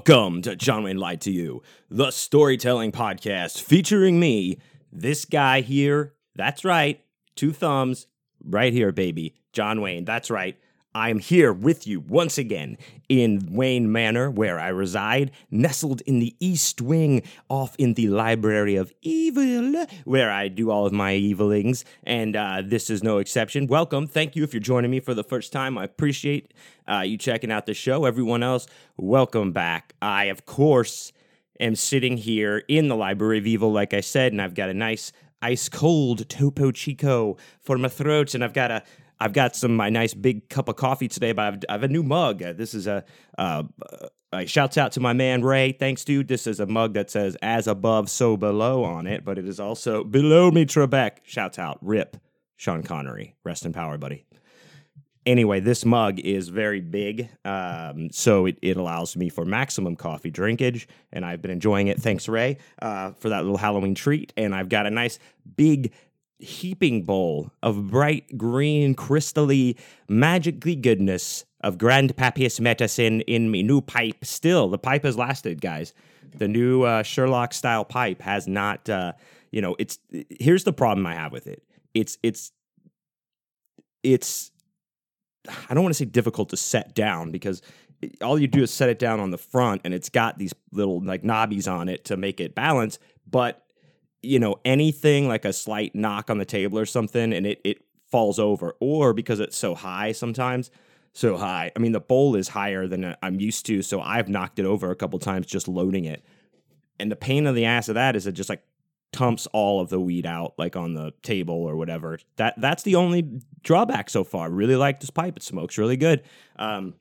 Welcome to John Wayne Lied to You, the storytelling podcast featuring me, this guy here. That's right, two thumbs, right here, baby. John Wayne, that's right. I am here with you once again in Wayne Manor, where I reside, nestled in the East Wing, off in the Library of Evil, where I do all of my evilings. And uh, this is no exception. Welcome. Thank you if you're joining me for the first time. I appreciate uh, you checking out the show. Everyone else, welcome back. I, of course, am sitting here in the Library of Evil, like I said, and I've got a nice ice cold Topo Chico for my throat, and I've got a I've got some my nice big cup of coffee today, but I've, I have a new mug. Uh, this is a uh, uh, shouts out to my man Ray. Thanks, dude. This is a mug that says "As above, so below" on it, but it is also "Below me, Trebek." Shouts out, Rip, Sean Connery. Rest in power, buddy. Anyway, this mug is very big, um, so it, it allows me for maximum coffee drinkage, and I've been enjoying it. Thanks, Ray, uh, for that little Halloween treat. And I've got a nice big heaping bowl of bright green, crystally, magically goodness of Grand Papias medicine in me. New pipe. Still, the pipe has lasted, guys. The new uh, Sherlock style pipe has not. Uh, you know, it's here's the problem I have with it. It's it's it's. I don't want to say difficult to set down because all you do is set it down on the front and it's got these little like knobbies on it to make it balance. But you know, anything like a slight knock on the table or something and it, it falls over, or because it's so high sometimes, so high. I mean, the bowl is higher than I'm used to, so I've knocked it over a couple times just loading it. And the pain in the ass of that is it just like tumps all of the weed out like on the table or whatever. That that's the only drawback so far. Really like this pipe. It smokes really good. Um,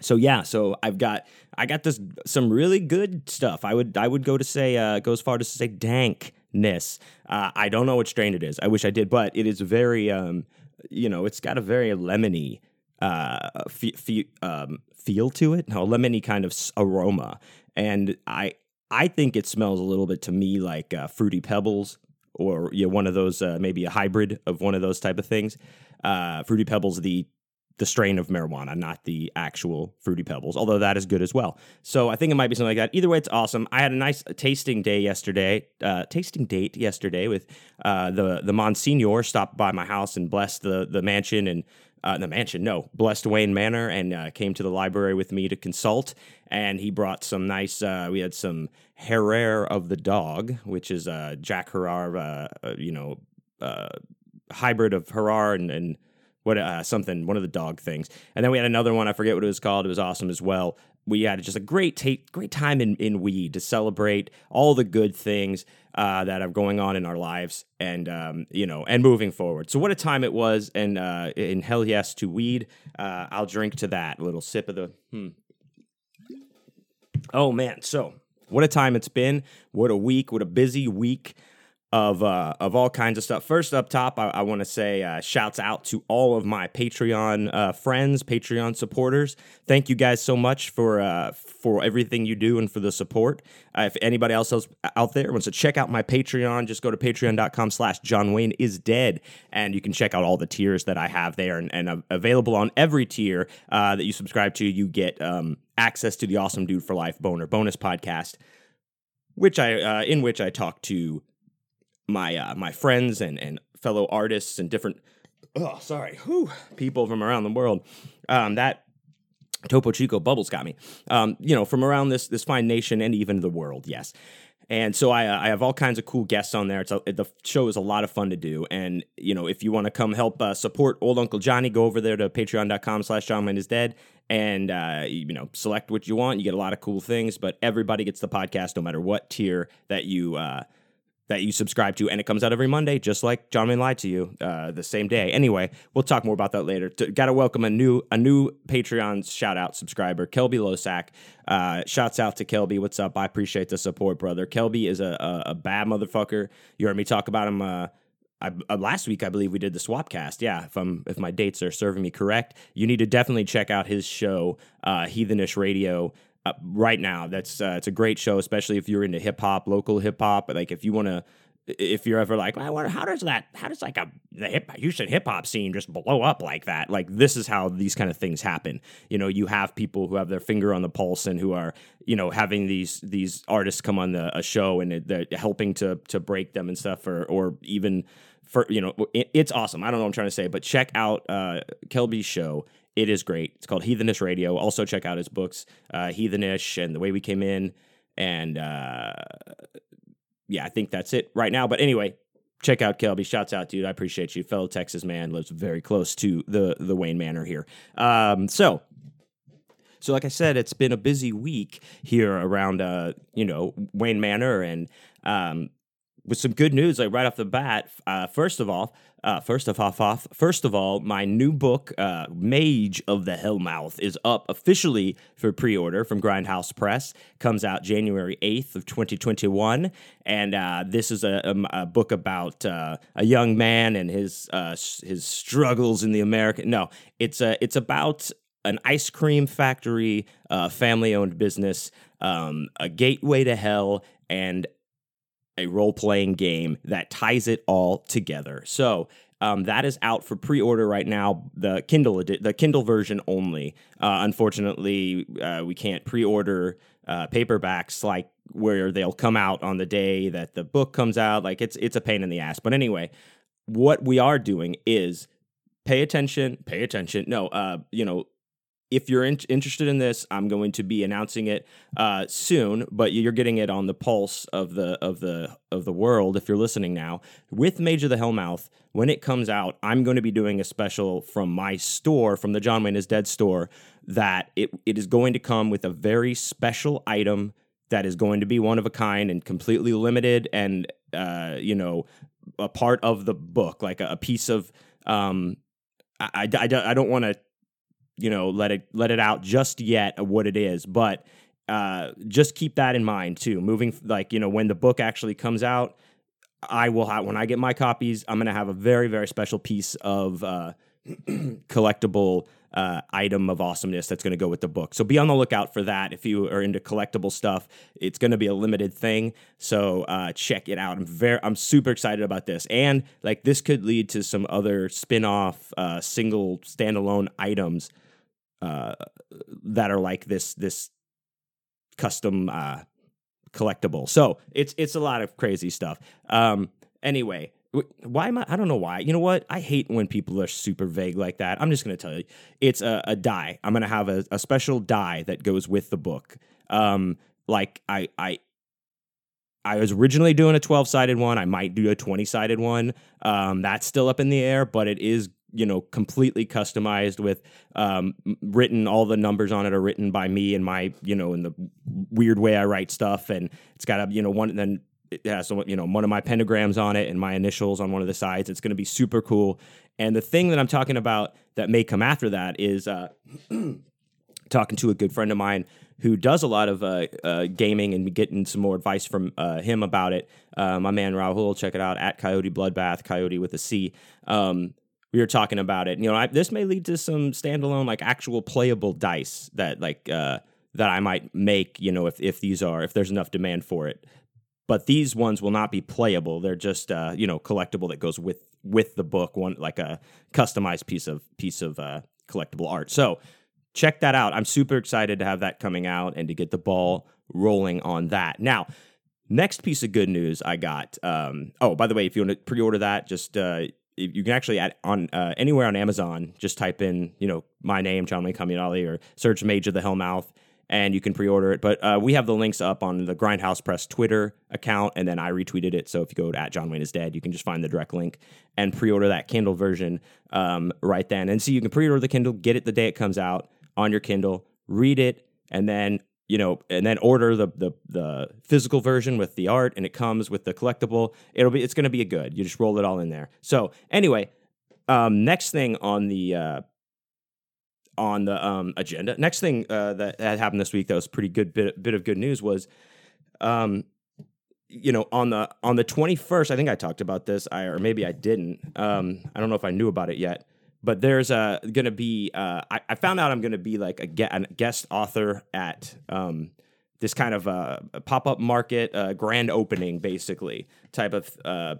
so yeah, so I've got I got this some really good stuff. I would I would go to say uh, go as far as to say dank ness. Uh, I don't know what strain it is. I wish I did, but it is very, um, you know, it's got a very lemony uh, um, feel to it. No, lemony kind of aroma, and I I think it smells a little bit to me like uh, fruity pebbles or you know, one of those uh, maybe a hybrid of one of those type of things. Uh, fruity pebbles, the the strain of marijuana, not the actual fruity pebbles, although that is good as well. So I think it might be something like that. Either way, it's awesome. I had a nice tasting day yesterday, uh, tasting date yesterday with uh, the the Monsignor stopped by my house and blessed the the mansion and uh, the mansion, no, blessed Wayne Manor, and uh, came to the library with me to consult. And he brought some nice. Uh, we had some Herrera of the dog, which is uh, Jack Herer, uh, you know, uh hybrid of Herer and, and what uh, something one of the dog things. And then we had another one i forget what it was called it was awesome as well. We had just a great ta- great time in, in weed to celebrate all the good things uh, that are going on in our lives and um, you know and moving forward. So what a time it was and uh, in hell yes to weed. Uh, i'll drink to that a little sip of the hmm. oh man. So what a time it's been. What a week. What a busy week of uh, of all kinds of stuff. First up top, I, I want to say uh, shouts out to all of my Patreon uh, friends, Patreon supporters. Thank you guys so much for uh, for everything you do and for the support. Uh, if anybody else out there wants to check out my Patreon, just go to patreon.com slash John Wayne is dead, and you can check out all the tiers that I have there, and, and available on every tier uh, that you subscribe to. You get um, access to the Awesome Dude for Life Boner bonus podcast, which I in which I talk to my uh, my friends and and fellow artists and different oh sorry whew, people from around the world um, that Topo Chico bubbles got me um, you know from around this this fine nation and even the world yes and so I, uh, I have all kinds of cool guests on there. It's a, the show is a lot of fun to do. And, you know, if you want to come help uh, support old Uncle Johnny, go over there to patreon.com slash John is dead and, uh, you know, select what you want. You get a lot of cool things, but everybody gets the podcast no matter what tier that you, uh, that you subscribe to, and it comes out every Monday, just like John Wayne lied to you uh, the same day. Anyway, we'll talk more about that later. Got to welcome a new a new Patreon shout out subscriber, Kelby Losack. Uh, shouts out to Kelby. What's up? I appreciate the support, brother. Kelby is a, a, a bad motherfucker. You heard me talk about him. Uh, I, uh, last week, I believe we did the Swapcast. Yeah, if I'm if my dates are serving me correct, you need to definitely check out his show, uh, Heathenish Radio uh, right now. That's uh, it's a great show, especially if you're into hip hop, local hip hop. Like if you want to if you're ever like, I wonder how does that, how does like a the hip Houston hip hop scene just blow up like that? Like this is how these kind of things happen. You know, you have people who have their finger on the pulse and who are, you know, having these these artists come on the a show and they're helping to to break them and stuff, or or even for you know, it, it's awesome. I don't know what I'm trying to say, but check out uh, Kelby's show. It is great. It's called Heathenish Radio. Also check out his books, uh, Heathenish and The Way We Came In, and uh, yeah, I think that's it right now. But anyway, check out Kelby. Shouts out, dude. I appreciate you. Fellow Texas man lives very close to the the Wayne Manor here. Um, so. So, like I said, it's been a busy week here around, uh, you know, Wayne Manor, and um, with some good news, like right off the bat. Uh, first of all, uh, first of off, off, first of all, my new book, uh, Mage of the Hellmouth, is up officially for pre-order from Grindhouse Press. Comes out January eighth of twenty twenty one, and uh, this is a, a, a book about uh, a young man and his uh, his struggles in the American. No, it's a it's about an ice cream factory, family owned business, um, a gateway to hell, and a role playing game that ties it all together. So, um, that is out for pre-order right now. The Kindle the Kindle version only. Uh, unfortunately, uh, we can't pre-order uh, paperbacks like where they'll come out on the day that the book comes out. Like it's it's a pain in the ass. But anyway, what we are doing is pay attention. Pay attention. No, uh, you know, if you're in- interested in this, I'm going to be announcing it uh, soon. But you're getting it on the pulse of the of the of the world. If you're listening now, with Mage of the Hellmouth, when it comes out, I'm going to be doing a special from my store, from the John Wayne is Dead store. That it it is going to come with a very special item that is going to be one of a kind and completely limited, and uh, you know, a part of the book, like a, a piece of. Um, I, I, I don't want to you know let it let it out just yet what it is, but uh, just keep that in mind too. Moving like you know when the book actually comes out, I will have when I get my copies. I'm gonna have a very very special piece of uh, collectible uh, item of awesomeness that's going to go with the book. So be on the lookout for that. If you are into collectible stuff, it's going to be a limited thing. So uh, check it out. I'm very, I'm super excited about this, and like this could lead to some other spin-off, uh, single standalone items uh, that are like this this custom uh, collectible. So it's it's a lot of crazy stuff. Um, anyway, why am I? I don't know why. You know what? I hate when people are super vague like that. I'm just going to tell you, it's a, a die. I'm going to have a, a, special die that goes with the book. Um, like I I. I was originally doing a 12 sided one. I might do a 20 sided one. Um, that's still up in the air, but it is you know completely customized with um, written all the numbers on it are written by me and my you know in the weird way I write stuff and it's got a you know one then it has you know one of my pentagrams on it and my initials on one of the sides it's going to be super cool and the thing that I'm talking about that may come after that is uh, talking to a good friend of mine who does a lot of uh, uh, gaming and getting some more advice from uh, him about it. Uh, my man Rahul, check it out at Coyote Bloodbath, Coyote with a C. Um, we were talking about it. You know, I, this may lead to some standalone, like actual playable dice that like uh, that I might make. You know, if if these are if there's enough demand for it. But these ones will not be playable. They're just uh, you know collectible that goes with with the book. One like a customized piece of piece of uh, collectible art. So check that out. I'm super excited to have that coming out and to get the ball rolling on that. Now, next piece of good news I got. Um, oh, by the way, if you want to pre-order that, just uh, you can actually add on uh, anywhere on Amazon. Just type in, you know, my name, John Wayne Comunale, or search Mage of the Hellmouth, and you can pre-order it. But uh, we have the links up on the Grindhouse Press Twitter account, and then I retweeted it. So if you go to at John Wayne is dead, you can just find the direct link and pre-order that Kindle version um, right then. And so you can pre-order the Kindle, get it the day it comes out on your Kindle, read it, and then you know, and then order the, the the physical version with the art, and it comes with the collectible. It'll be it's going to be a good. You just roll it all in there. So anyway, um, next thing on the uh, on the um, agenda. Next thing uh, that, that happened this week that was pretty good bit bit of good news was, um, you know, on the on the twenty first. I think I talked about this, I or maybe I didn't. Um, I don't know if I knew about it yet but there's a gonna be uh, I, I, found out I'm gonna be like a, ge- a guest author at um, this kind of uh, pop up market, uh, grand opening, basically type of uh,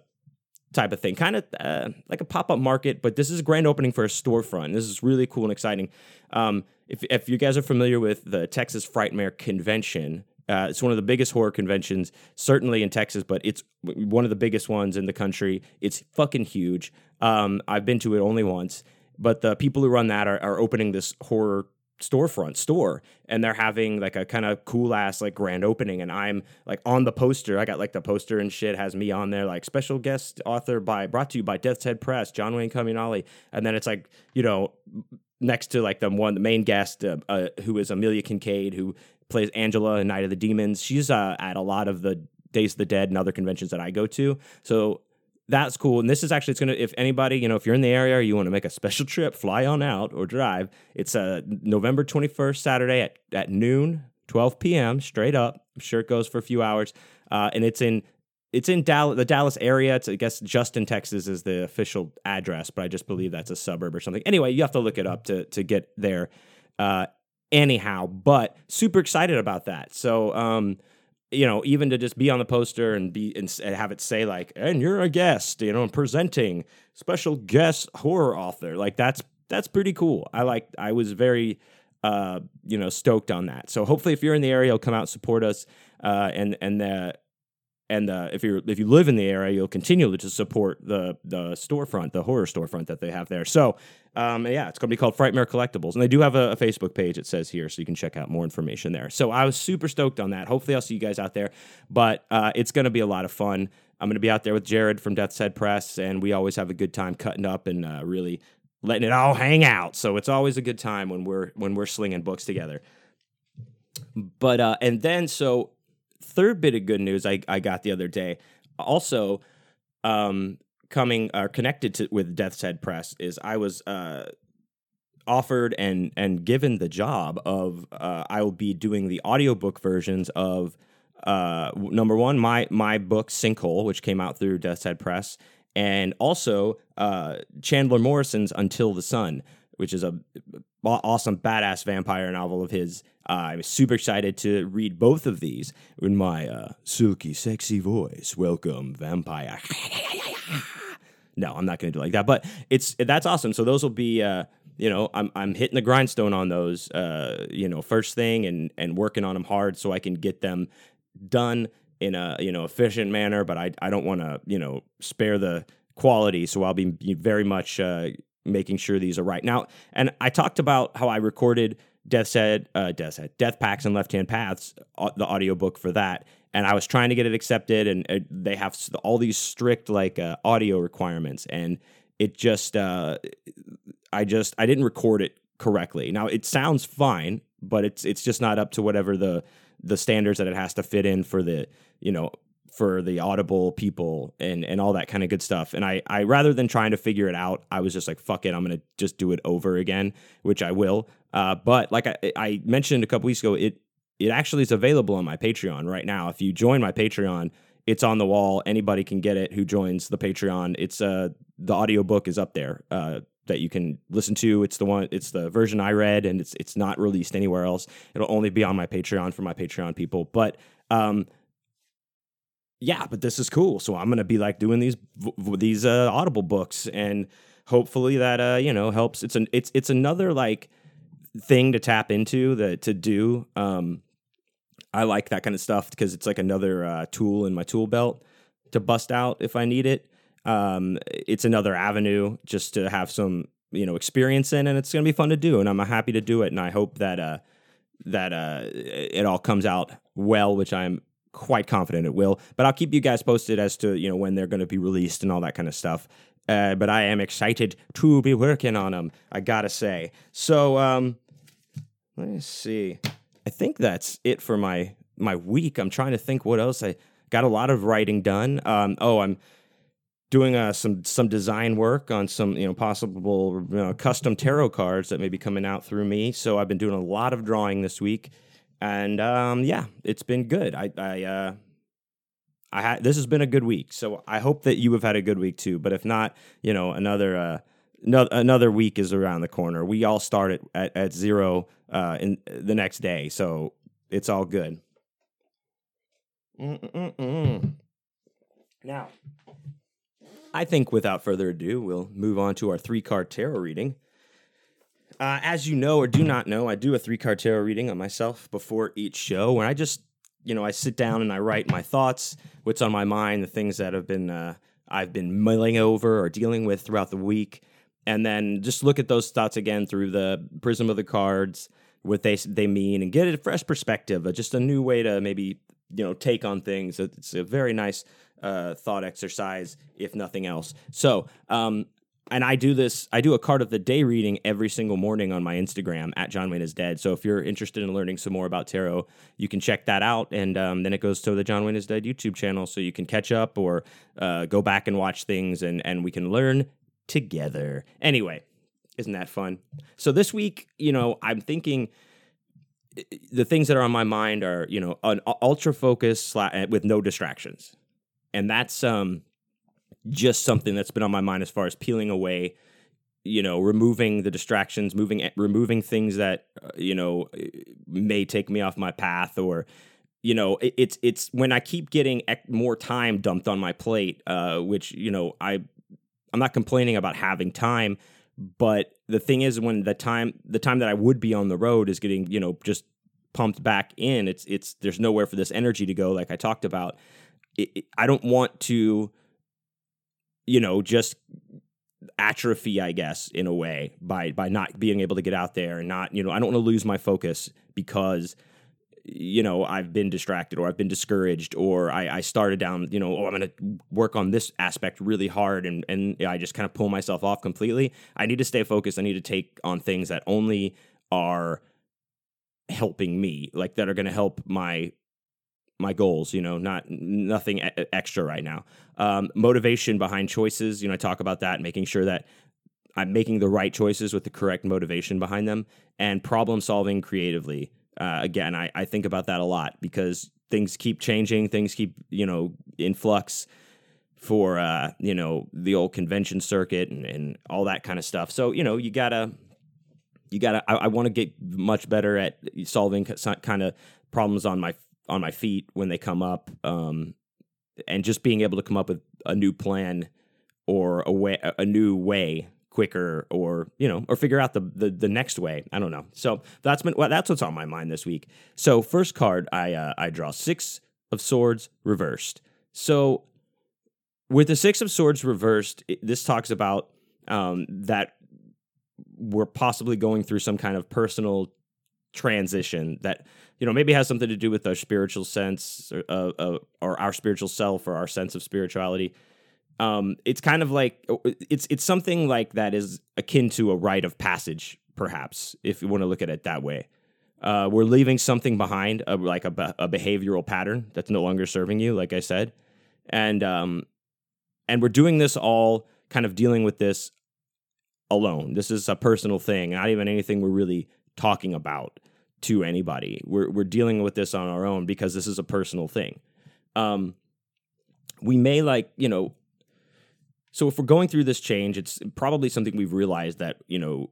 type of thing, kind of uh, like a pop up market. But this is a grand opening for a storefront. This is really cool and exciting. Um, if if you guys are familiar with the Texas Frightmare Convention, uh, it's one of the biggest horror conventions, certainly in Texas, but it's one of the biggest ones in the country. It's fucking huge. Um, I've been to it only once, but the people who run that are, are opening this horror storefront store and they're having like a kind of cool ass like grand opening and i'm like on the poster i got like the poster and shit has me on there like special guest author by brought to you by death's head press john wayne Comunale. and then it's like you know next to like the one the main guest uh, uh, who is amelia kinkade who plays Angela in Night of the Demons. She's uh, at a lot of the Days of the Dead and other conventions that I go to. So that's cool. And this is actually it's gonna if anybody you know if you're in the area or you want to make a special trip, fly on out or drive. It's uh, November 21st Saturday at at noon, 12 p.m. straight up. I'm sure it goes for a few hours, uh, and it's in it's in Dallas, the Dallas area. It's I guess Justin, Texas is the official address, but I just believe that's a suburb or something. Anyway, you have to look it up to to get there. Uh, anyhow, but super excited about that. So, um, you know, even to just be on the poster and be and have it say like, "and you're a guest," you know, and presenting special guest horror author, like that's that's pretty cool. I like. I was very, uh, you know, stoked on that. So hopefully, if you're in the area, come out support us. Uh, and and the and uh, if you if you live in the area, you'll continue to support the the storefront, the horror storefront that they have there. So, um, yeah, it's going to be called Frightmare Collectibles, and they do have a, a, Facebook page. It says here, so you can check out more information there. So I was super stoked on that. Hopefully, I'll see you guys out there. But uh, it's going to be a lot of fun. I'm going to be out there with Jared from Death's Head Press, and we always have a good time cutting up and uh, really letting it all hang out. So it's always a good time when we're when we're slinging books together. But uh, and then so third bit of good news I, I got the other day, also um, coming or uh, connected to with Death's Head Press, is I was uh, offered and and given the job of uh, I will be doing the audiobook versions of uh, number one my my book Sinkhole, which came out through Death's Head Press, and also uh, Chandler Morrison's Until the Sun, which is a awesome badass vampire novel of his. Uh, I'm super excited to read both of these in my uh, silky, sexy voice. Welcome, vampire. no, I'm not going to do like that, but it's that's awesome. So those will be. Uh, you know, I'm I'm hitting the grindstone on those, uh, you know, first thing and and working on them hard so I can get them done in a you know efficient manner. But I I don't want to you know spare the quality, so I'll be very much uh, making sure these are right. Now, and I talked about how I recorded Death Head, uh, Death Head, Death Pacts and Left Hand Paths, uh, the audiobook for that. And I was trying to get it accepted, and uh, they have all these strict like uh, audio requirements, and it just, uh, I just, I didn't record it correctly. Now it sounds fine, but it's it's just not up to whatever the the standards that it has to fit in for the you know for the audible people and and all that kind of good stuff and i i rather than trying to figure it out i was just like fuck it i'm gonna just do it over again which i will uh, but like I, I mentioned a couple weeks ago it it actually is available on my patreon right now if you join my patreon it's on the wall anybody can get it who joins the patreon it's uh the audiobook is up there uh that you can listen to. It's the one it's the version I read and it's it's not released anywhere else. It'll only be on my Patreon for my Patreon people. But um yeah, but this is cool. So I'm gonna be like doing these these uh, Audible books, and hopefully that uh, you know helps. It's an it's it's another like thing to tap into that to do. Um, I like that kind of stuff because it's like another uh, tool in my tool belt to bust out if I need it. Um, it's another avenue just to have some you know experience in, and it's gonna be fun to do. And I'm happy to do it, and I hope that uh, that uh, it all comes out well, which I'm quite confident it will. But I'll keep you guys posted as to you know when they're going to be released and all that kind of stuff. Uh, but I am excited to be working on them. I gotta say. So um, let me see. I think that's it for my my week. I'm trying to think what else. I got a lot of writing done. Um, oh, I'm doing uh, some some design work on some you know possible you know, custom tarot cards that may be coming out through me. So I've been doing a lot of drawing this week and um, yeah, it's been good. I, I, uh, I had this has been a good week, so I hope that you have had a good week too. But if not, you know, another uh, no, another week is around the corner. We all start at, at, at zero uh, in the next day, so it's all good. Mm-mm-mm. Now, I think without further ado, we'll move on to our three card tarot reading. Uh, as you know or do not know, I do a three card tarot reading on myself before each show, and I just, you know, I sit down and I write my thoughts, what's on my mind, the things that have been uh, I've been mulling over or dealing with throughout the week, and then just look at those thoughts again through the prism of the cards, what they they mean, and get a fresh perspective, uh, just a new way to maybe you know take on things. It's a very nice uh, thought exercise, if nothing else. So, um, and I do this. I do a card of the day reading every single morning on my Instagram at John Wayne is Dead. So if you're interested in learning some more about tarot, you can check that out, and um, then it goes to the John Wayne is Dead YouTube channel, so you can catch up or uh, go back and watch things, and and we can learn together. Anyway, isn't that fun? So this week, you know, I'm thinking the things that are on my mind are you know an ultra focus with no distractions and that's um just something that's been on my mind as far as peeling away you know removing the distractions moving removing things that uh, you know may take me off my path or you know it, it's it's when i keep getting more time dumped on my plate uh which you know i i'm not complaining about having time but the thing is when the time the time that i would be on the road is getting you know just pumped back in. It's it's there's nowhere for this energy to go like i talked about. It, it, I don't want to, you know, just atrophy, I guess, in a way by by not being able to get out there and not, you know, I don't want to lose my focus because you know I've been distracted or I've been discouraged or I, I started down you know oh I'm going to work on this aspect really hard and and I just kind of pull myself off completely. I need to stay focused. I need to take on things that only are helping me, like that are going to help my my goals you know not nothing extra right now. Um, motivation behind choices you know i talk about that making sure that i'm making the right choices with the correct motivation behind them and problem solving creatively. Uh, again I, I think about that a lot because things keep changing things keep you know in flux for uh, you know the old convention circuit and, and all that kind of stuff. So you know you gotta you gotta i, I want to get much better at solving kind of problems on my on my feet when they come up, um, and just being able to come up with a new plan or a way, a new way quicker or you know or figure out the, the the next way i don't know. So that's been well, that's what's on my mind this week. So first card i uh, i draw six of swords reversed. So with the six of swords reversed it, this talks about um, that we're possibly going through some kind of personal transition that you know maybe has something to do with our spiritual sense or, uh, uh, or our spiritual self or our sense of spirituality. Um, it's kind of like uh, it's it's something like that is akin to a rite of passage perhaps if you want to look at it that way. Uh, we're leaving something behind a, like a, a behavioral pattern that's no longer serving you like i said. And um, and we're doing this all kind of dealing with this alone. This is a personal thing not even anything we're really talking about to anybody. We're we're dealing with this on our own because this is a personal thing. Um, we may like you know. So if we're going through this change, it's probably something we've realized that you know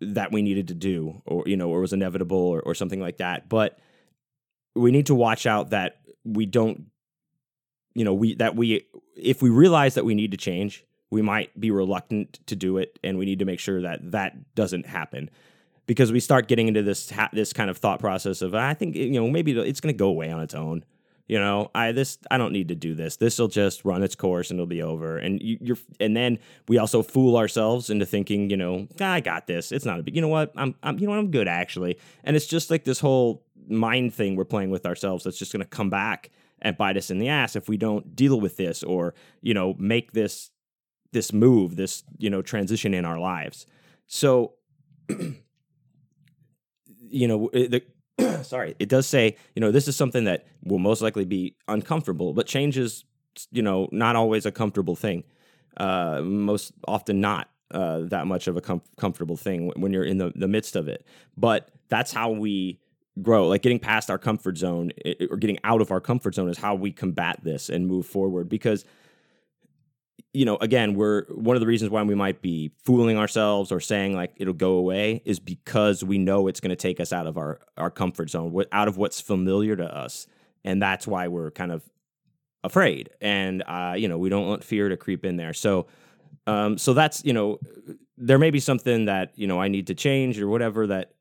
that we needed to do, or you know, or was inevitable, or, or something like that. But we need to watch out that we don't, you know, we that we if we realize that we need to change, we might be reluctant to do it, and we need to make sure that that doesn't happen because we start getting into this ha- this kind of thought process of I think you know maybe it's going to go away on its own. You know, I this I don't need to do this. This will just run its course and it'll be over. And you, are and then we also fool ourselves into thinking, you know, ah, I got this. It's not a big. You know what? I'm, I'm you know what? I'm good actually. And it's just like this whole mind thing we're playing with ourselves that's just going to come back and bite us in the ass if we don't deal with this or you know make this this move, this you know transition in our lives. So. you know, the sorry, it does say, you know, this is something that will most likely be uncomfortable, but change is, you know, not always a comfortable thing. Uh, most often not uh, that much of a com- comfortable thing when you're in the, the midst of it. But that's how we grow. Like getting past our comfort zone or getting out of our comfort zone is how we combat this and move forward because you know, again, we're one of the reasons why we might be fooling ourselves or saying like it'll go away is because we know it's going to take us out of our our comfort zone, out of what's familiar to us. and that's why we're kind of afraid, and uh, you know we don't want fear to creep in there. So, um, so that's you know there may be something that you know I need to change or whatever that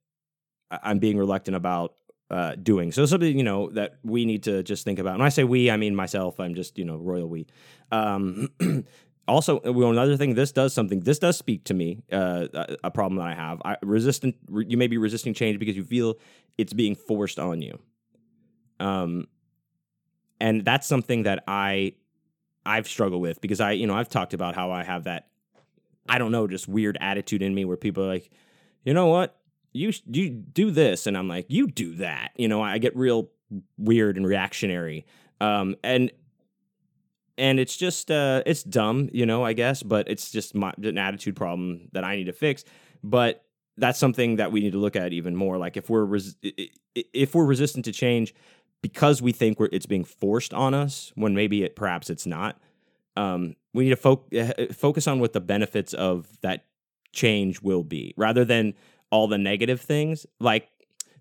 I'm being reluctant about uh, doing. So something you know that we need to just think about. When I say we, I mean myself. I'm just you know royal we. Um, also, well, another thing, this does something. This does speak to me. Uh, a problem that I have. I, resistant. You may be resisting change because you feel it's being forced on you. Um, and that's something that I I've struggled with because I you know I've talked about how I have that I don't know just weird attitude in me where people are like, you know what, you you do this, and I'm like, you do that. You know, I get real weird and reactionary. Um, and and it's just uh, it's dumb, you know, I guess, but it's just my, an attitude problem that I need to fix. But that's something that we need to look at even more. Like if we're res- if we're resistant to change because we think it's being forced on us when maybe it perhaps it's not. Um, we need to fo- eh, focus on what the benefits of that change will be, rather than all the negative things. Like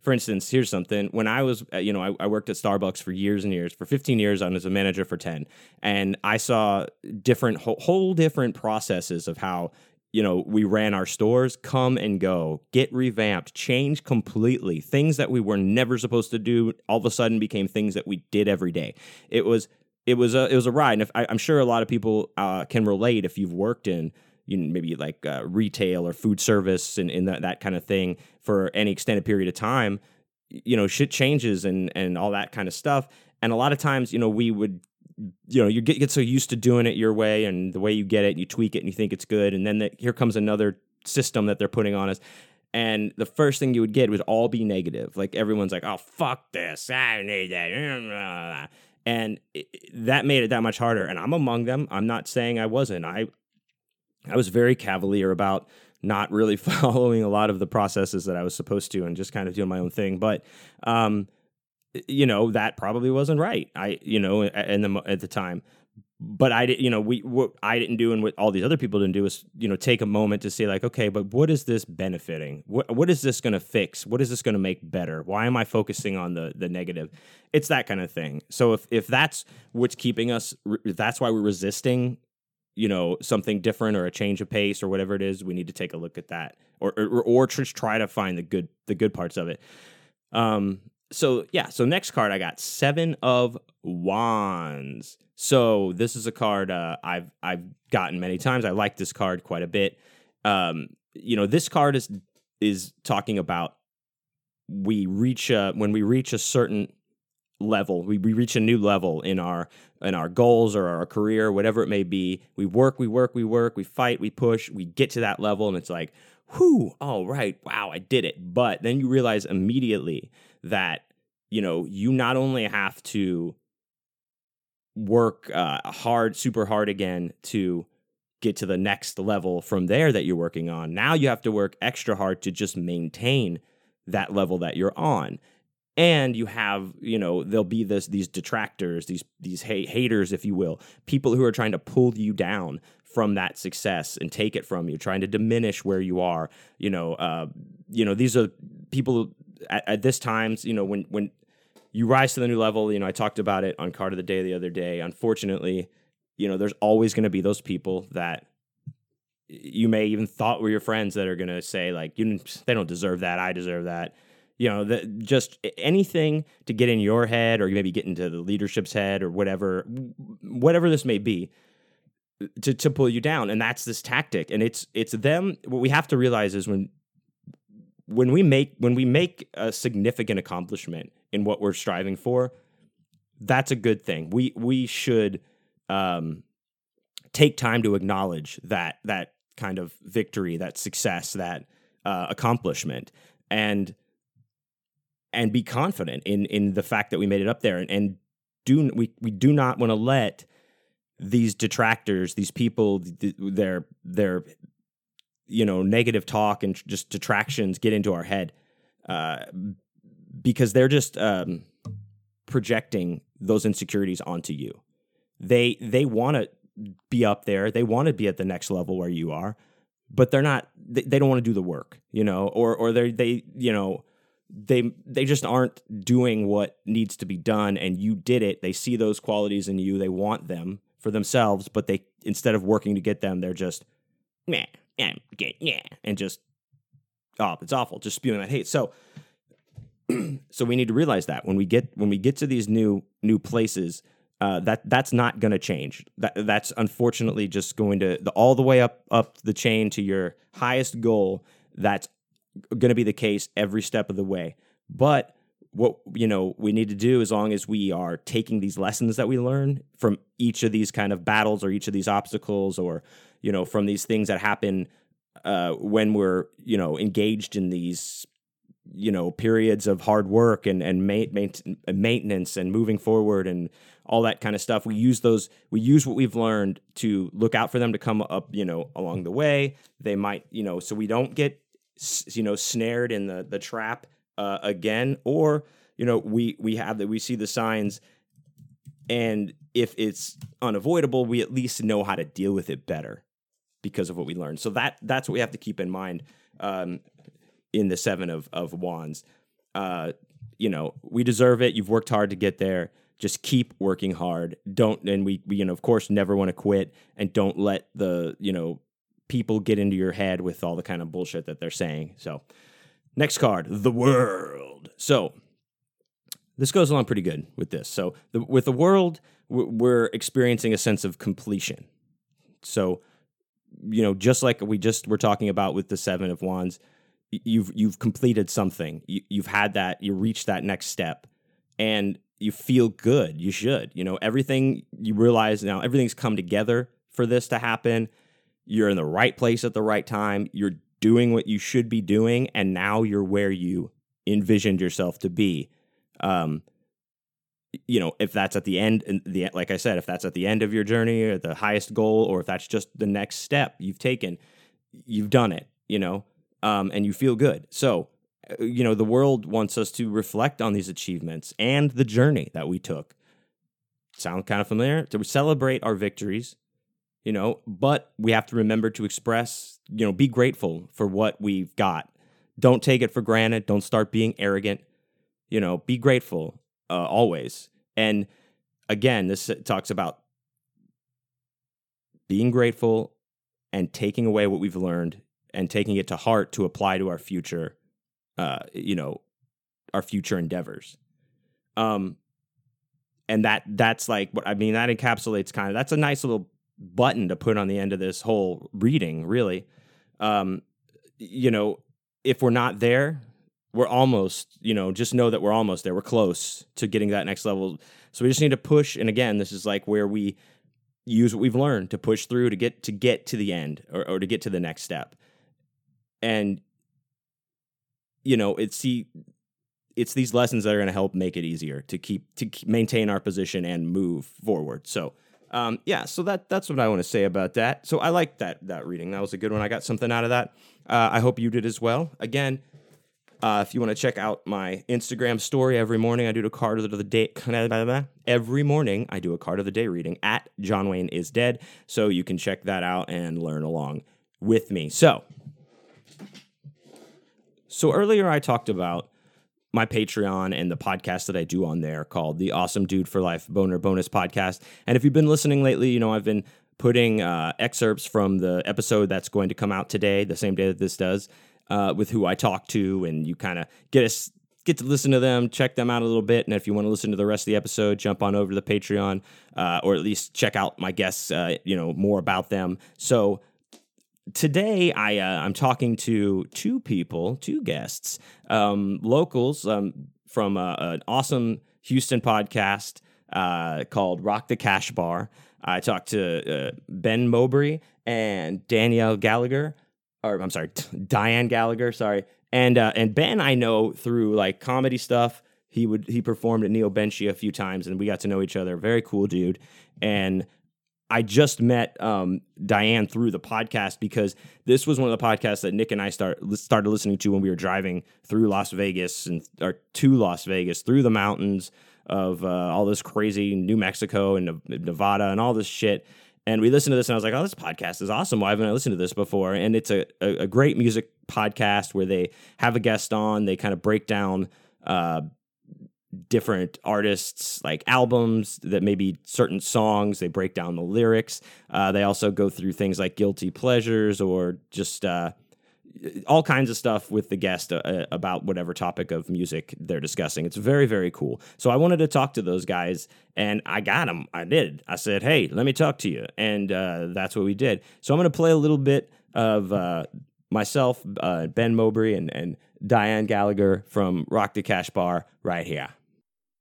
for instance, here's something. When I was, uh, you know, I, I, worked at Starbucks for years and years. For 15 years, I was a manager for 10, and I saw different, whole, whole different processes of how you know we ran our stores come and go get revamped change completely things that we were never supposed to do all of a sudden became things that we did every day it was it was a it was a ride and if, I, am sure a lot of people uh, can relate if you've worked in you know, maybe like uh, retail or food service and, and that, that kind of thing for any extended period of time, you know, shit changes and, and all that kind of stuff. And a lot of times, you know, we would, you know, you get, get so used to doing it your way and the way you get it, and you tweak it and you think it's good. And then the, here comes another system that they're putting on us. And the first thing you would get would all be negative. Like everyone's like, oh, fuck this. I need that. And it, that made it that much harder. And I'm among them. I'm not saying I wasn't. I, I was very cavalier about not really following a lot of the processes that I was supposed to and just kind of doing my own thing. But, um, you know, that probably wasn't right. I, you know, in the, at the time, but I did, you know, we, what I didn't do and what all these other people didn't do is, you know, take a moment to say like, okay, but what is this benefiting? What, what is this going to fix? What is this going to make better? Why am I focusing on the, the negative? It's that kind of thing. So if, if that's what's keeping us, if that's why we're resisting you know something different or a change of pace or whatever it is we need to take a look at that or or, or just try to find the good the good parts of it. Um so yeah so next card i got seven of wands. So this is a card uh, i've i've gotten many times. I like this card quite a bit. Um you know this card is is talking about we reach a, when we reach a certain level we, we reach a new level in our in our goals or our career whatever it may be we work we work we work we fight we push we get to that level and it's like whoo all right, wow i did it. But then you realize immediately that you know you not only have to work uh, hard super hard again to get to the next level from there that you're working on now you have to work extra hard to just maintain that level that you're on and you have you know there'll be this these detractors these these hate, haters if you will people who are trying to pull you down from that success and take it from you trying to diminish where you are. You know uh, you know these are people at, at this times you know when when you rise to the new level you know i talked about it on card of the day the other day. Unfortunately you know there's always going to be those people that you may even thought were your friends that are going to say like you they don't deserve that. I deserve that you know just anything to get in your head or maybe get into the leadership's head or whatever whatever this may be to to pull you down. And that's this tactic. And it's it's them what we have to realize is when when we make when we make a significant accomplishment in what we're striving for that's a good thing. We we should um take time to acknowledge that that kind of victory that success that uh, accomplishment. And and be confident in in the fact that we made it up there. And, and do we we do not want to let these detractors these people their their you know negative talk and just detractions get into our head uh, because they're just um, projecting those insecurities onto you. They they want to be up there. They want to be at the next level where you are but they're not they, they don't want to do the work you know or or they they you know they they just aren't doing what needs to be done and you did it they see those qualities in you they want them for themselves but they instead of working to get them they're just yeah yeah yeah and just oh it's awful just spewing that hate so so we need to realize that when we get when we get to these new new places uh, that that's not going to change. That that's unfortunately just going to the, all the way up up the chain to your highest goal. That's going to be the case every step of the way. But what you know we need to do as long as we are taking these lessons that we learn from each of these kind of battles or each of these obstacles or you know from these things that happen uh, when we're you know engaged in these you know periods of hard work and and maintenance and moving forward and all that kind of stuff we use those we use what we've learned to look out for them to come up you know along the way they might you know so we don't get you know snared in the the trap uh, again or you know we we have that we see the signs and if it's unavoidable we at least know how to deal with it better because of what we learned. So that that's what we have to keep in mind um, in the seven of of wands. Uh, you know we deserve it. You've worked hard to get there. Just keep working hard. Don't and we, we you know of course never want to quit and don't let the you know people get into your head with all the kind of bullshit that they're saying. So, next card, the world. So, this goes along pretty good with this. So, the, with the world, we're experiencing a sense of completion. So, you know, just like we just were talking about with the Seven of Wands, you've you've completed something. You, you've had that. You reached that next step, and you feel good. You should. You know, everything you realize now, everything's come together for this to happen you're in the right place at the right time. You're doing what you should be doing, and now you're where you envisioned yourself to be. Um, you know, if that's at the end, the like I said, if that's at the end of your journey or the highest goal, or if that's just the next step you've taken, you've done it. You know, um, and you feel good. So, uh, you know, the world wants us to reflect on these achievements and the journey that we took. Sound kind of familiar? To celebrate our victories you know, but we have to remember to express, you know, be grateful for what we've got. Don't take it for granted. Don't start being arrogant. You know, be grateful uh, always. And again, this talks about being grateful and taking away what we've learned and taking it to heart to apply to our future, uh, you know, our future endeavors. Um, and that that's like what I mean. That encapsulates kind of that's a nice little button to put on the end of this whole reading, really. Um, you know, if we're not there, we're almost, you know, just know that we're almost there. We're close to getting that next level. So we just need to push. And again, this is like where we use what we've learned to push through to get to get to the end or, or to get to the next step. And you know, it's see it's these lessons that are going to help make it easier to keep to maintain our position and move forward. So um, yeah, so that that's what I want to say about that. So I like that that reading. That was a good one. I got something out of that. Uh, I hope you did as well. Again, uh, if you want to check out my Instagram story every morning, I do a card of the day. Every morning, I do a card of the day reading at John Wayne is dead. So you can check that out and learn along with me. So, so earlier I talked about my Patreon and the podcast that I do on there called the Awesome Dude for Life Boner Bonus Podcast. And if you've been listening lately, you know, I've been putting uh, excerpts from the episode that's going to come out today, the same day that this does, uh, with who I talk to, and you kind of get us get to listen to them, check them out a little bit, and if you want to listen to the rest of the episode, jump on over to the Patreon, uh, or at least check out my guests, uh, you know, more about them. So today I uh, I'm talking to two people, two guests, um, locals um, from uh, an awesome Houston podcast uh, called Rock the Cash Bar. I talked to uh, Ben Mowbray and Danielle Gallagher, or I'm sorry, Dianne Gallagher. Sorry, and uh, and Ben I know through like comedy stuff. He would he performed at Neo Benchy a few times, and we got to know each other. Very cool dude, and I just met um, Dianne through the podcast because this was one of the podcasts that Nick and I start started listening to when we were driving through Las Vegas and or to Las Vegas through the mountains of uh, all this crazy New Mexico and Nevada and all this shit. And we listened to this, and I was like, "Oh, this podcast is awesome! Why haven't I listened to this before?" And it's a a, a great music podcast where they have a guest on. They kind of break down uh, different artists like albums that maybe certain songs they break down the lyrics. Uh, they also go through things like guilty pleasures or just uh, all kinds of stuff with the guest uh, uh, about whatever topic of music they're discussing. It's very very cool. So i wanted to talk to those guys and i got them i did. I said hey let me talk to you. And uh, that's what we did. So i'm going to play a little bit of uh, myself ben mowbray and, and Dianne Ghallagher from rock the cash bar right here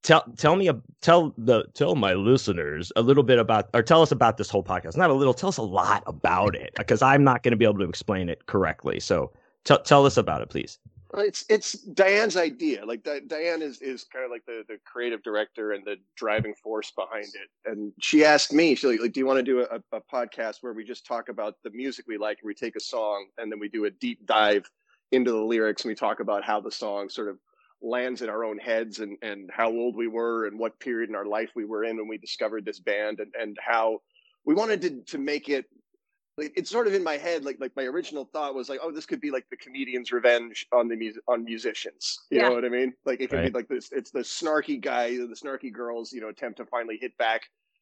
tell tell me a, tell the tell my listeners a little bit about or tell us about this whole podcast. Not a little tell us a lot about it because i'm not going to be able to explain it correctly. So t- tell us about it please. It's it's Dianne's idea. Like Di- diane is is kind of like the the creative director and the driving force behind it. And she asked me like, like do you want to do a, a podcast where we just talk about the music we like and we take a song and then we do a deep dive into the lyrics and we talk about how the song sort of lands in our own heads and, and how old we were and what period in our life we were in when we discovered this band and, and how we wanted to, to make it it's sort of in my head like like my original thought was like oh this could be like the comedian's revenge on the music on musicians you yeah. know what i mean like it could right. be like this it's the snarky guy the snarky girls you know attempt to finally hit back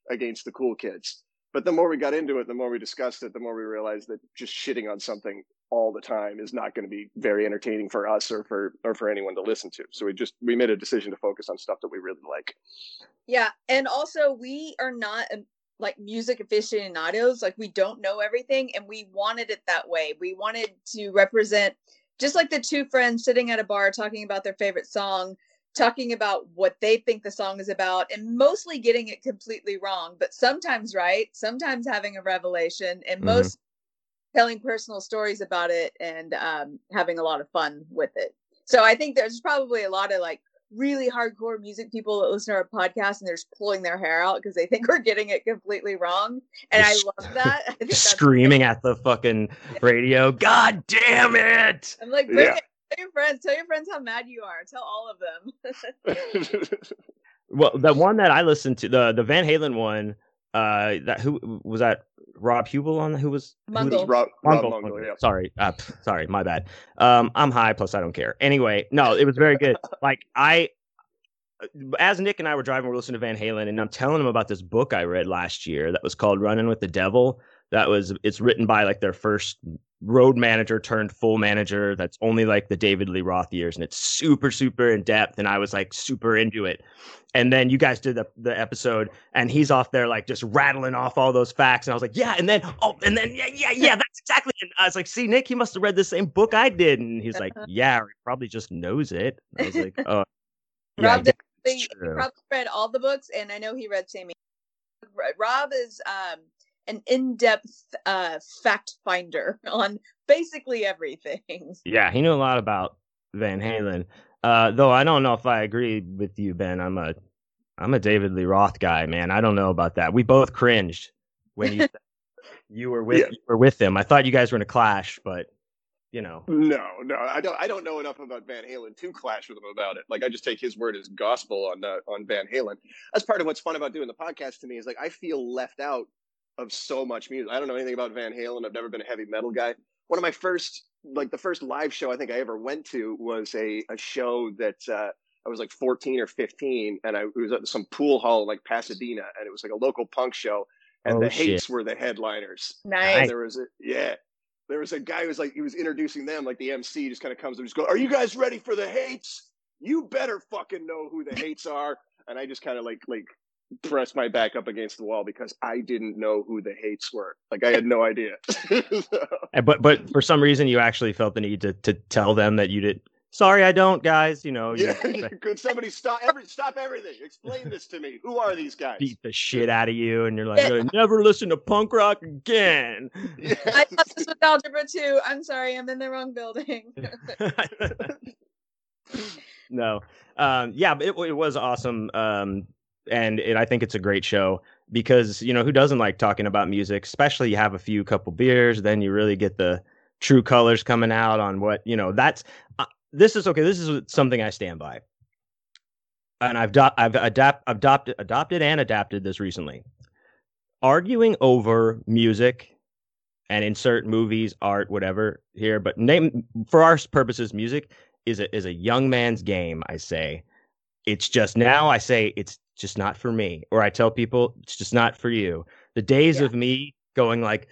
against the cool kids but the more we got into it the more we discussed it the more we realized that just shitting on something all the time is not going to be very entertaining for us or for or for anyone to listen to. So we just we made a decision to focus on stuff that we really like. Yeah, and also we are not um, like music aficionados. Like we don't know everything, and we wanted it that way. We wanted to represent just like the two friends sitting at a bar talking about their favorite song talking about what they think the song is about and mostly getting it completely wrong but sometimes right sometimes having a revelation and mm-hmm. most telling personal stories about it and um, having a lot of fun with it. So I think there's probably a lot of like really hardcore music people that listen to our podcast and they're just pulling their hair out because they think we're getting it completely wrong. And I love that. I screaming at the fucking radio. God damn it! I'm like, yeah. it. Tell your friends. Tell your friends how mad you are. Tell all of them. well, the one that I listened to, the the Van Halen one, uh, that who was that Rob Hubel on who was Mungle. Who Rob, Mungle. Rob Mungle, yeah. Sorry, uh, sorry, my bad. Um, I'm high, plus I don't care. Anyway, no, it was very good. like I, as Nick and I were driving, we are listening to Van Halen, and I'm telling him about this book I read last year that was called Running with the Devil. That was it's written by like their first road manager turned full manager. That's only like the David Lee Roth years, and it's super super in depth. And I was like super into it. And then you guys did the, the episode, and he's off there like just rattling off all those facts. And I was like, yeah. And then oh, and then yeah, yeah, yeah. That's exactly. And I was like, see, Nick, he must have read the same book I did. And he's like, yeah, he probably just knows it. I was like, oh, yeah. Rob, did, he probably read all the books, and I know he read Sammy. Rob is um an in-depth uh, fact finder on basically everything. Yeah, he knew a lot about Van Halen. Uh, though I don't know if I agree with you, Ben. I'm a I'm a David Lee Roth guy, man. I don't know about that. We both cringed when you you were with yeah. you were with him. I thought you guys were in a clash, but you know. No, no, I don't. I don't know enough about Van Halen to clash with him about it. Like I just take his word as gospel on uh, on Van Halen. That's part of what's fun about doing the podcast to me is like I feel left out of so much music. I don't know anything about Van Halen. I've never been a heavy metal guy. One of my first, like the first live show I think I ever went to was a, a show that uh, I was like 14 or 15, and I was at some pool hall in like Pasadena, and it was like a local punk show, and oh, the shit. Hates were the headliners. Nice. And there was a yeah, there was a guy who was like he was introducing them, like the MC just kind of comes and just go, "Are you guys ready for the Hates? You better fucking know who the Hates are." And I just kind of like like press my back up against the wall because I didn't know who the hates were. Like I had no idea. so. But but for some reason you actually felt the need to to tell them that you did. Sorry, I don't, guys. You know. Yeah. Could somebody stop every stop everything? Explain this to me. Who are these guys? Beat the shit out of you, and you're like, never listen to punk rock again. Yeah. I thought this was algebra too. I'm sorry, I'm in the wrong building. no. Um, yeah, it, it was awesome. Um, and it, I think it's a great show because you know who doesn't like talking about music, especially you have a few couple beers, then you really get the true colors coming out on what you know. That's uh, this is okay. This is something I stand by, and I've do- I've adapt adopted adopted and adapted this recently. arguing over music and insert movies, art, whatever here, but name for our purposes, music is a is a young man's game. I say, it's just now. I say it's just not for me, or I tell people it's just not for you. The days Yeah. of me going like,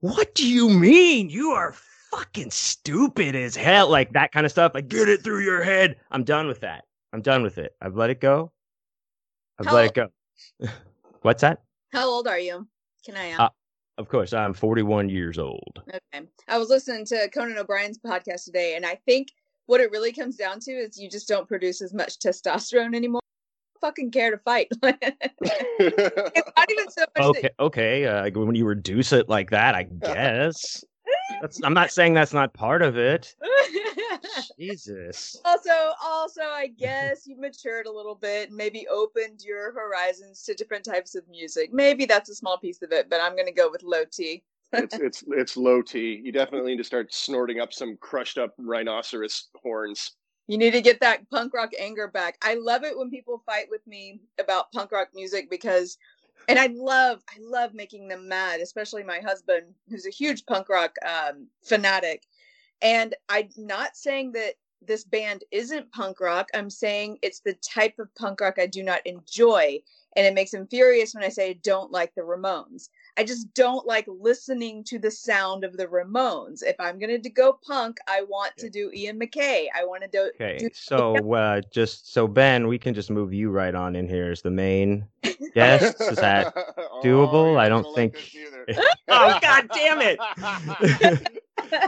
"What do you mean? You are fucking stupid as hell," like that kind of stuff. Like, get it through your head. I'm done with that. I'm done with it. I've let it go. I've How let it go. What's that? How old are you? Can I ask? Uh, Of course, I'm 41 years old. Okay. I was listening to Conan O'Brien's podcast today, and I think what it really comes down to is you just don't produce as much testosterone anymore. Fucking care to fight. it's not even so much Okay, okay. Uh, when you reduce it like that, I guess. That's, I'm not saying that's not part of it. Jesus. also, also, I guess you matured a little bit and maybe opened your horizons to different types of music. Maybe that's a small piece of it, but I'm gonna go with low T. it's it's it's low T. You definitely need to start snorting up some crushed up rhinoceros horns. You need to get that punk rock anger back. I love it when people fight with me about punk rock music because and I love I love making them mad, especially my husband who's a huge punk rock um fanatic. And I'm not saying that this band isn't punk rock. I'm saying it's the type of punk rock I do not enjoy. And it makes him furious when I say I don't like the Ramones. I just don't like listening to the sound of the Ramones. If I'm going to go punk, I want to do Ian MacKaye. I want to do. Okay, do- so uh, just so Ben, we can just move you right on in here as the main guest. Is that? doable? you're I don't gonna like think- Oh, God damn it!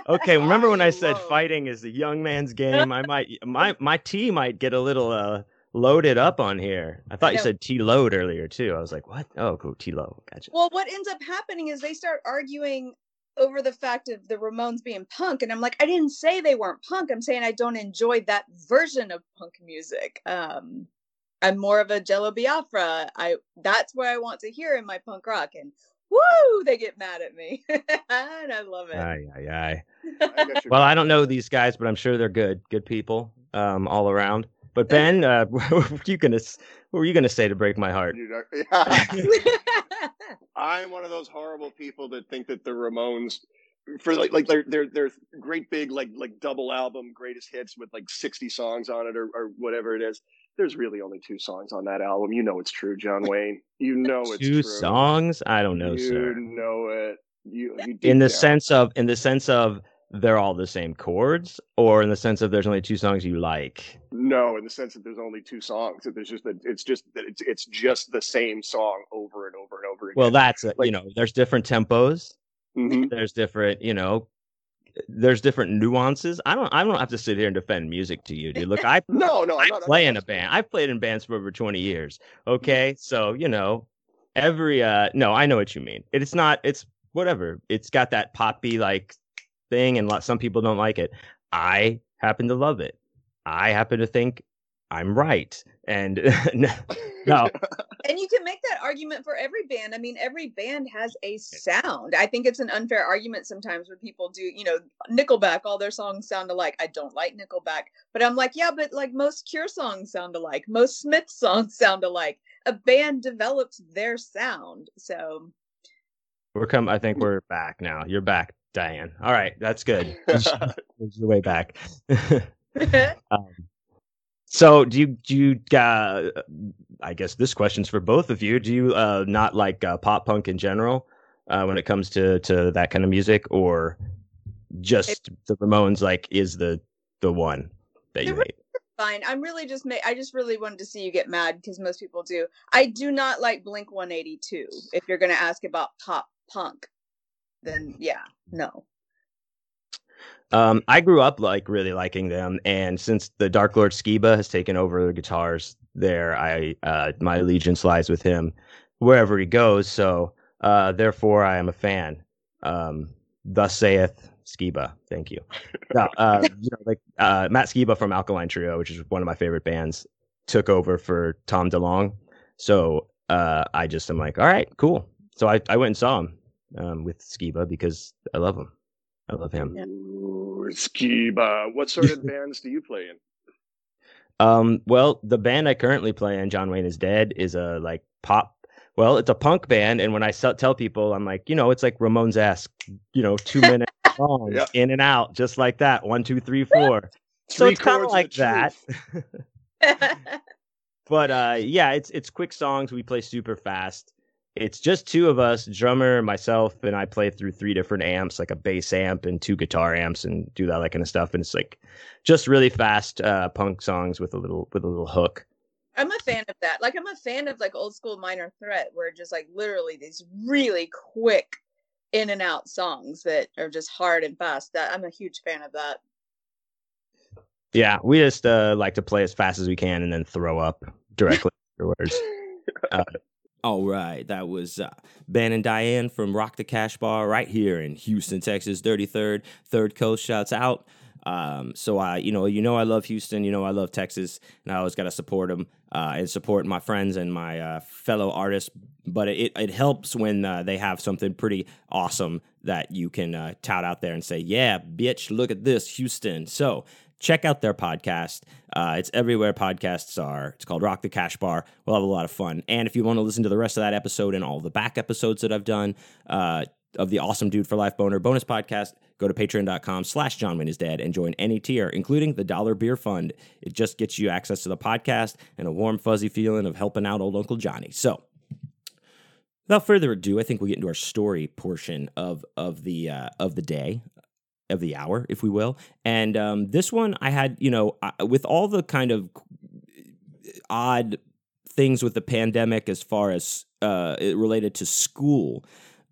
okay? Remember when I said Whoa. fighting is the young man's game? I might my my T might get a little uh loaded up on here. I thought you said T load earlier too. I was like, what? Oh, cool, T low. Gotcha. Well, what ends up happening is they start arguing over the fact of the Ramones being punk, and I'm like, I didn't say they weren't punk. I'm saying I don't enjoy that version of punk music. Um, I'm more of a Jello Biafra. I that's where I want to hear in my punk rock, and woo, they get mad at me, and I love it. Aye, aye, aye. I got your Well, I don't know these guys, but I'm sure they're good, good people, um, all around. But Ben, uh, what were you gonna what were you gonna say to break my heart? You know- yeah. I'm one of those horrible people that think that the Ramones, for like like their their their great big like like double album greatest hits with like 60 songs on it or, or whatever it is. There's really only two songs on that album. You know it's true, John Wayne. You know it's Two true. songs? I don't know, you sir. know it. You, you In the down. sense of in the sense of they're all the same chords, or in the sense of there's only two songs you like. No, in the sense that there's only two songs. That there's just that it's just that it's it's just the same song over and over and over again. Well, that's a, you know, there's different tempos. Mhm. There's different, you know, there's different nuances. I don't I don't have to sit here and defend music to you, dude. Look, I no, no, I I'm not, play in a band. I've played in bands for over 20 years. Okay. So, you know, every uh no, I know what you mean. It's not it's whatever. It's got that poppy like thing and lot some people don't like it. I happen to love it. I happen to think I'm right. And no, no. and you can make that argument for every band. I mean, every band has a sound. I think it's an unfair argument sometimes when people do, you know, Nickelback, all their songs sound alike. I don't like Nickelback, but I'm like, yeah, but like most Cure songs sound alike. Most Smith songs sound alike. A band develops their sound. So we're come I think we're back now. You're back, Dianne. All right, that's good. Your way back. um, so do you do you uh, I guess this question's for both of you. Do you uh, not like uh, pop punk in general uh, when it comes to to that kind of music, or just the Ramones like is the the one that you hate? fine. I'm really just ma- I just really wanted to see you get mad because most people do. I do not like Blink 182. If you're going to ask about pop punk, then yeah, no. Um, I grew up like really liking them, and since the Dark Lord Skiba has taken over the guitars there, I uh, my allegiance lies with him wherever he goes. So uh, therefore, I am a fan. Um, thus saith Skiba. Thank you. No, uh, you know, like uh, Matt Skiba from Alkaline Trio, which is one of my favorite bands, took over for Tom DeLonge. So uh, I just am like, all right, cool. So I, I went and saw him um, with Skiba because I love him. I love him. Ooh, Skiba. What sort of bands do you play in? Um, well, the band I currently play in, John Wayne is Dead, is a like pop. Well, it's a punk band, and when I tell people, I'm like, you know, it's like Ramones esque, you know, two minute songs, yeah. in and out, just like that. One, two, three, four. so it's kind of like that. but uh, yeah, it's it's quick songs. We play super fast. It's just two of us, drummer, myself, and I play through three different amps, like a bass amp and two guitar amps, and do that like kind of stuff. And it's like just really fast uh, punk songs with a little with a little hook. I'm a fan of that. Like I'm a fan of like old school minor threat where just like literally these really quick in and out songs that are just hard and fast. That I'm a huge fan of that. Yeah, we just uh, like to play as fast as we can and then throw up directly afterwards. Uh, all right, that was uh, Ben and Dianne from Rock the Cash Bar right here in Houston, Texas, 33rd, Third Coast. Shouts out. Um, so I, you know, you know, I love Houston. You know, I love Texas, and I always got to support them uh, and support my friends and my uh, fellow artists. But it it helps when uh, they have something pretty awesome that you can uh, tout out there and say, "Yeah, bitch, look at this, Houston." So check out their podcast. Uh, it's everywhere podcasts are. It's called Rock the Cash Bar. We'll have a lot of fun. And if you want to listen to the rest of that episode and all the back episodes that I've done uh, of the Awesome Dude for Life Boner bonus podcast, go to patreon.com slash John Wayne is dead and join any tier, including the Dollar Beer Fund. It just gets you access to the podcast and a warm, fuzzy feeling of helping out old Uncle Johnny. So without further ado, I think we get into our story portion of of the uh, of the day of the hour, if we will. And um, this one, I had, you know, with all the kind of odd things with the pandemic as far as uh, related to school.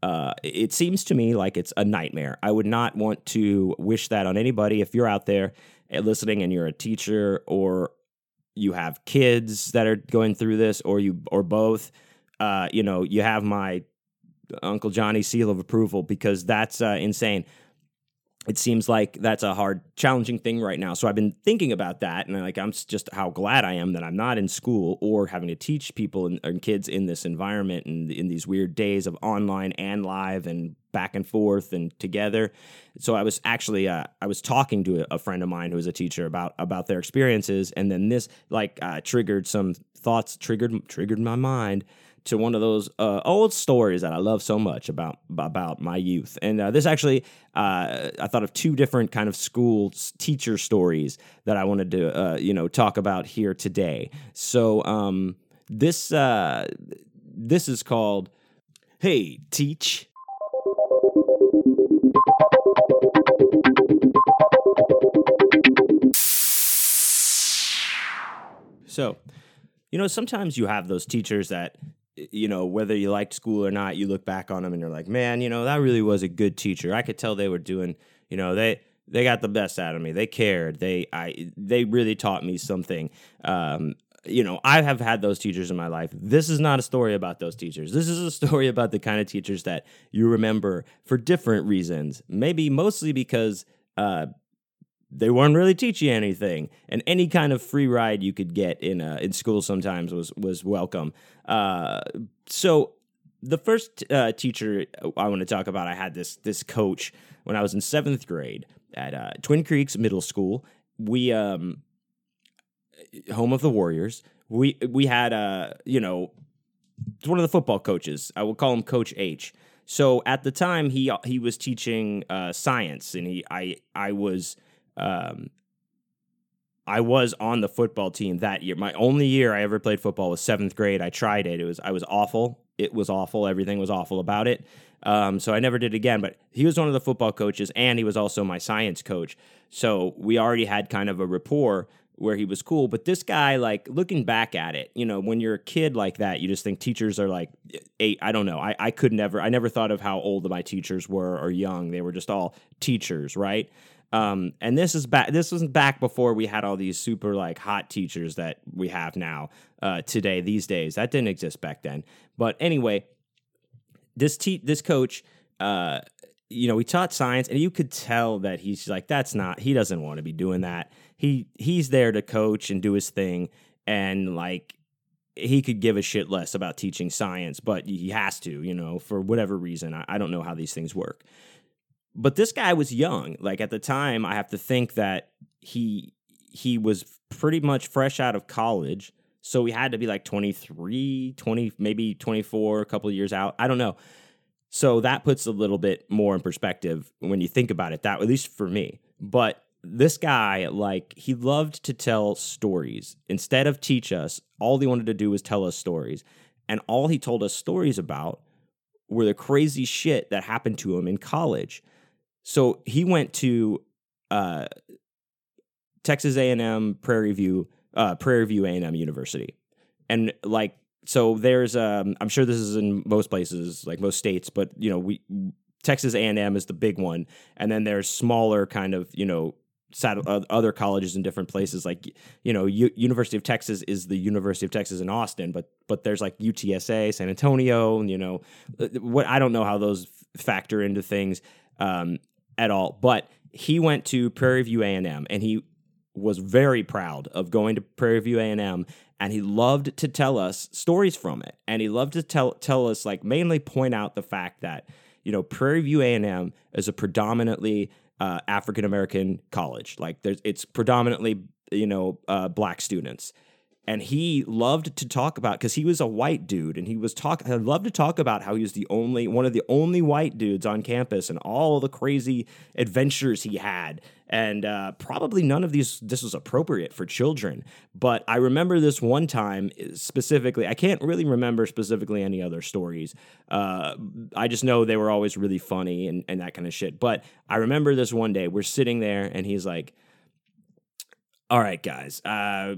Uh, it seems to me like it's a nightmare. I would not want to wish that on anybody. If you're out there eh, listening and you're a teacher or you have kids that are going through this, or you or both, uh, you know, you have my Uncle Johnny seal of approval because that's uh, insane it seems like that's a hard challenging thing right now. So i've been thinking about that and like i'm just how glad i am that i'm not in school or having to teach people and, and, kids in this environment and in these weird days of online and live and back and forth and together. So i was actually uh, i was talking to a, friend of mine who is a teacher about about their experiences and then this like uh, triggered some thoughts triggered triggered my mind to one of those uh, old stories that I love so much about about my youth. And uh, this actually, uh, I thought of two different kind of school teacher stories that I wanted to uh, you know talk about here today. So um, this uh, this is called "Hey Teach." So, you know, sometimes you have those teachers that you know, whether you liked school or not, you look back on them and you're like, man, you know, that really was a good teacher. I could tell they were doing, you know, they they got the best out of me. They cared. They I they really taught me something. Um, you know, I have had those teachers in my life. This is not a story about those teachers. This is a story about the kind of teachers that you remember for different reasons. Maybe mostly because uh, they weren't really teaching anything, and any kind of free ride you could get in uh, in school sometimes was was welcome. Uh, so the first uh, teacher I want to talk about, I had this this coach when I was in seventh grade at uh, Twin Creeks Middle School. We um, home of the Warriors. We we had uh you know one of the football coaches. I will call him Coach H. So at the time he he was teaching uh, science, and he I I was um, I was on the football team that year. My only year I ever played football was seventh grade. I tried it. It was I was awful. It was awful. Everything was awful about it. Um, so I never did again. But he was one of the football coaches, and he was also my science coach. So we already had kind of a rapport where he was cool. But this guy, like looking back at it, you know, when you're a kid like that, you just think teachers are like eight. I don't know. I, I could never. I never thought of how old my teachers were or young. They were just all teachers, right? Um, and this is back. This was back before we had all these super like hot teachers that we have now uh, today. These days, that didn't exist back then. But anyway, this te- this coach, uh, you know, he taught science, and you could tell that he's like, that's not. He doesn't want to be doing that. He he's there to coach and do his thing, and like he could give a shit less about teaching science, but he has to, you know, for whatever reason. I, I don't know how these things work. But this guy was young. Like at the time, I have to think that he he was pretty much fresh out of college. So he had to be like 23, 20, maybe 24, a couple of years out. I don't know. So that puts a little bit more in perspective when you think about it, that at least for me. But this guy, like, he loved to tell stories. Instead of teach us, all he wanted to do was tell us stories. And all he told us stories about were the crazy shit that happened to him in college. So he went to uh, Texas A&M Prairie View, uh, Prairie View A&M University, and like so there's um, I'm sure this is in most places, like most states, but you know we Texas A&M is the big one, and then there's smaller kind of you know other colleges in different places like you know U- University of Texas is the University of Texas in Austin but but there's like UTSA San Antonio and you know uh, what I don't know how those factor into things. Um, at all. But he went to Prairie View A&M and he was very proud of going to Prairie View A&M and he loved to tell us stories from it. And he loved to tell tell us like mainly point out the fact that you know Prairie View A&M is a predominantly uh, African American college. Like there's, it's predominantly you know uh, black students, and he loved to talk about because he was a white dude, and he was talk. I loved to talk about how he was the only one of the only white dudes on campus, and all the crazy adventures he had, and uh, probably none of these this was appropriate for children. But i remember this one time eh, specifically i can't really remember specifically any other stories. Uh, i just know they were always really funny and, and that kind of shit. But i remember this one day we're sitting there and he's like all right guys uh,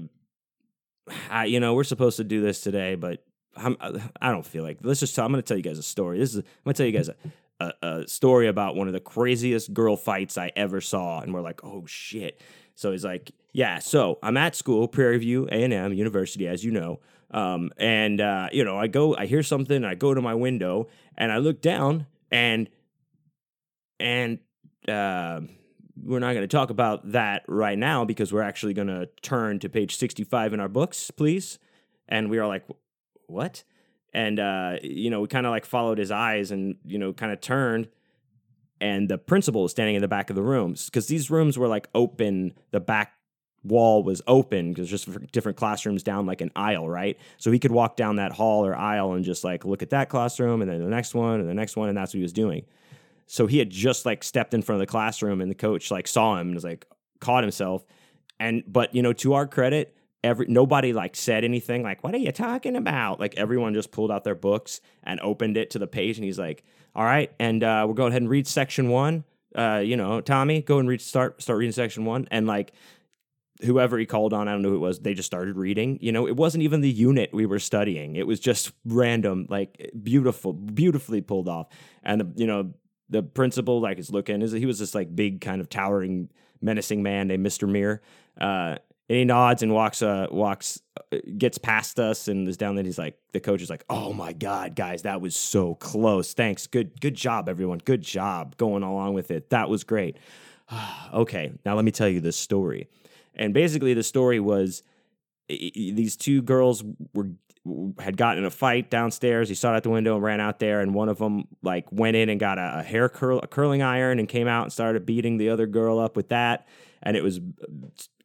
I, you know we're supposed to do this today but I'm, I don't feel like let's just. Tell, I'm going to tell you guys a story. This is. I'm going to tell you guys a, a, a, story about one of the craziest girl fights I ever saw, and we're like, oh shit. So he's like, yeah. So I'm at school, Prairie View A and M University, as you know, um, and uh, you know, I go, I hear something, I go to my window, and I look down, and and uh, we're not going to talk about that right now because we're actually going to turn to page 65 in our books, please. And we are like, what? and uh, you know we kind of like followed his eyes and you know kind of turned and the principal was standing in the back of the rooms because these rooms were like open the back wall was open because just different classrooms down like an aisle right so he could walk down that hall or aisle and just like look at that classroom and then the next one and the next one and that's what he was doing so he had just like stepped in front of the classroom and the coach like saw him and was like caught himself. And but you know to our credit every nobody like said anything like what are you talking about? Like everyone just pulled out their books and opened it to the page and he's like all right and uh, we'll go ahead and read section one. Uh, you know tommy go and read start start reading section one. And like whoever he called on i don't know who it was they just started reading. You know it wasn't even the unit we were studying. It was just random like beautiful beautifully pulled off. And the, you know the principal like is looking is he was this like big kind of towering menacing man named mr Mir. Uh, and he nods and walks uh walks uh, gets past us and is down there. He's like the coach is like oh my god guys that was so close. Thanks. Good good job everyone. Good job going along with it. That was great. Okay now let me tell you this story. And basically the story was these two girls were had gotten in a fight downstairs. He saw it out the window and ran out there, and one of them like went in and got a, a hair curl, a curling iron, and came out and started beating the other girl up with that and it was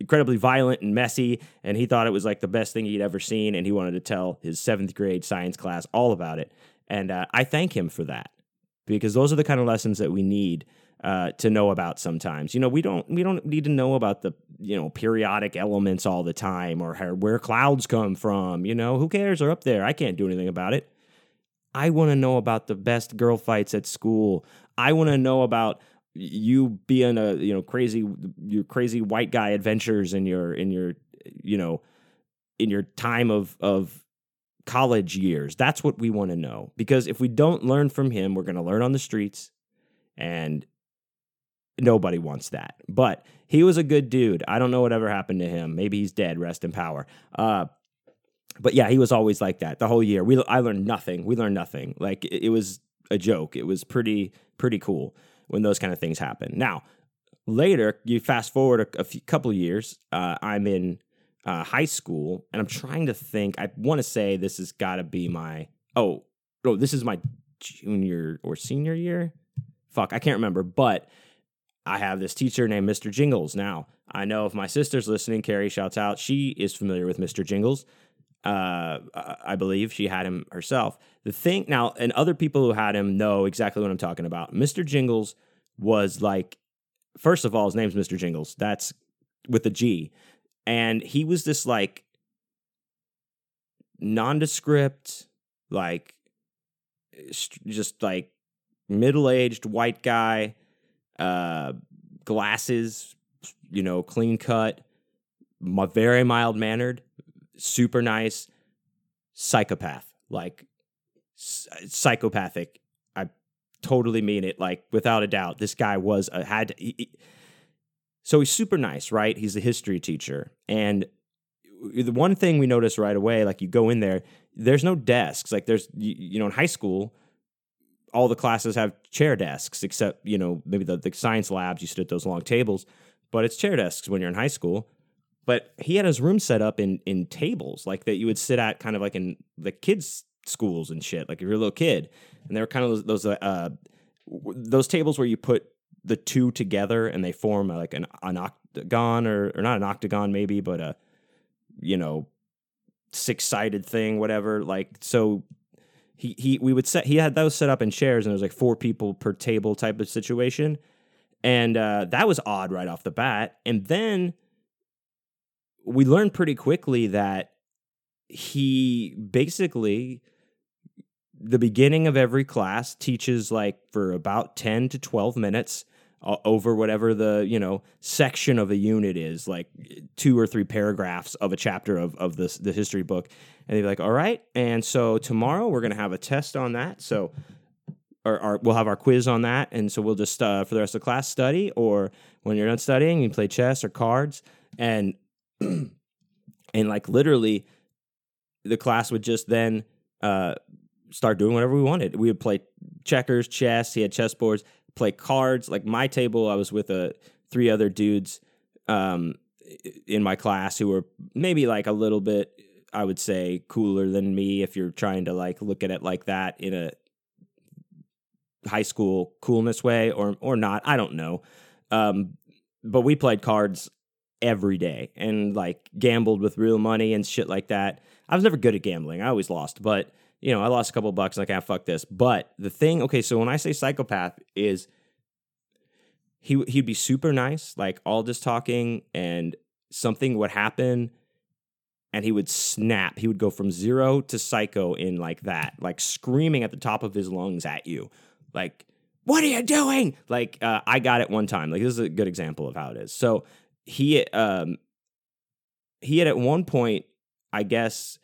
incredibly violent and messy. And he thought it was like the best thing he'd ever seen, and he wanted to tell his seventh grade science class all about it. And uh, I thank him for that because those are the kind of lessons that we need uh, to know about sometimes. You know, we don't we don't need to know about the you know periodic elements all the time or how, where clouds come from. You know, who cares? They're up there. I can't do anything about it. I want to know about the best girl fights at school. I want to know about you being a you know crazy your crazy white guy adventures in your in your you know in your time of of college years that's what we want to know because if we don't learn from him we're going to learn on the streets and nobody wants that. But he was a good dude. I don't know whatever happened to him. Maybe he's dead. Rest in power. Uh but yeah he was always like that the whole year. We i learned nothing. We learned nothing. Like it, it was a joke. It was pretty pretty cool when those kind of things happen. Now, later, you fast forward a, a few, couple years, uh, I'm in uh, high school, and I'm trying to think. I want to say this has got to be my oh oh this is my junior or senior year. Fuck, I can't remember, but I have this teacher named Mr. Jingles. Now, I know if my sister's listening, Carrie shouts out, she is familiar with Mr. Jingles. Uh, I believe she had him herself. The thing now, and other people who had him know exactly what I'm talking about. Mr. Jingles was like, first of all, his name's Mr. Jingles. That's with a G, and he was this like nondescript, like just like middle aged white guy, uh, glasses, you know, clean cut, very mild mannered, super nice, psychopath, like psychopathic. I totally mean it, like without a doubt. This guy was a had. He, he, so he's super nice, right? He's a history teacher, and the one thing we notice right away, like you go in there, there's no desks. Like there's, you, you know, in high school, all the classes have chair desks, except you know maybe the, the science labs you sit at those long tables, but it's chair desks when you're in high school. But he had his room set up in in tables like that you would sit at, kind of like in the kids' schools and shit, like if you're a little kid, and they were kind of those those uh, those tables where you put the two together and they form like an, an octagon or or not an octagon maybe, but a you know six sided thing, whatever. Like so he he we would set he had those set up in chairs and it was like four people per table type of situation. And uh, that was odd right off the bat. And then we learned pretty quickly that he basically the beginning of every class teaches like for about 10 to 12 minutes over whatever the you know section of a unit is like two or three paragraphs of a chapter of, of this the history book. And they'd be like all right and so tomorrow we're to have a test on that. So or, or, we'll have our quiz on that and so we'll just uh, for the rest of the class study or when you're done studying you play chess or cards and and like literally the class would just then uh, start doing whatever we wanted. We would play checkers chess he had chess boards play cards. Like my table, I was with a uh, three other dudes um, in my class who were maybe like a little bit, I would say, cooler than me. If you're trying to like look at it like that in a high school coolness way, or or not, I don't know. Um, but we played cards every day and like gambled with real money and shit like that. I was never good at gambling. I always lost, but you know, I lost a couple bucks. Like, ah, fuck this. But the thing, okay, so when I say psychopath, is he he'd be super nice, like all just talking, and something would happen, and he would snap. He would go from zero to psycho in like that, like screaming at the top of his lungs at you, like, "What are you doing?" Like, uh, I got it one time. Like, this is a good example of how it is. So he um he had at one point, I guess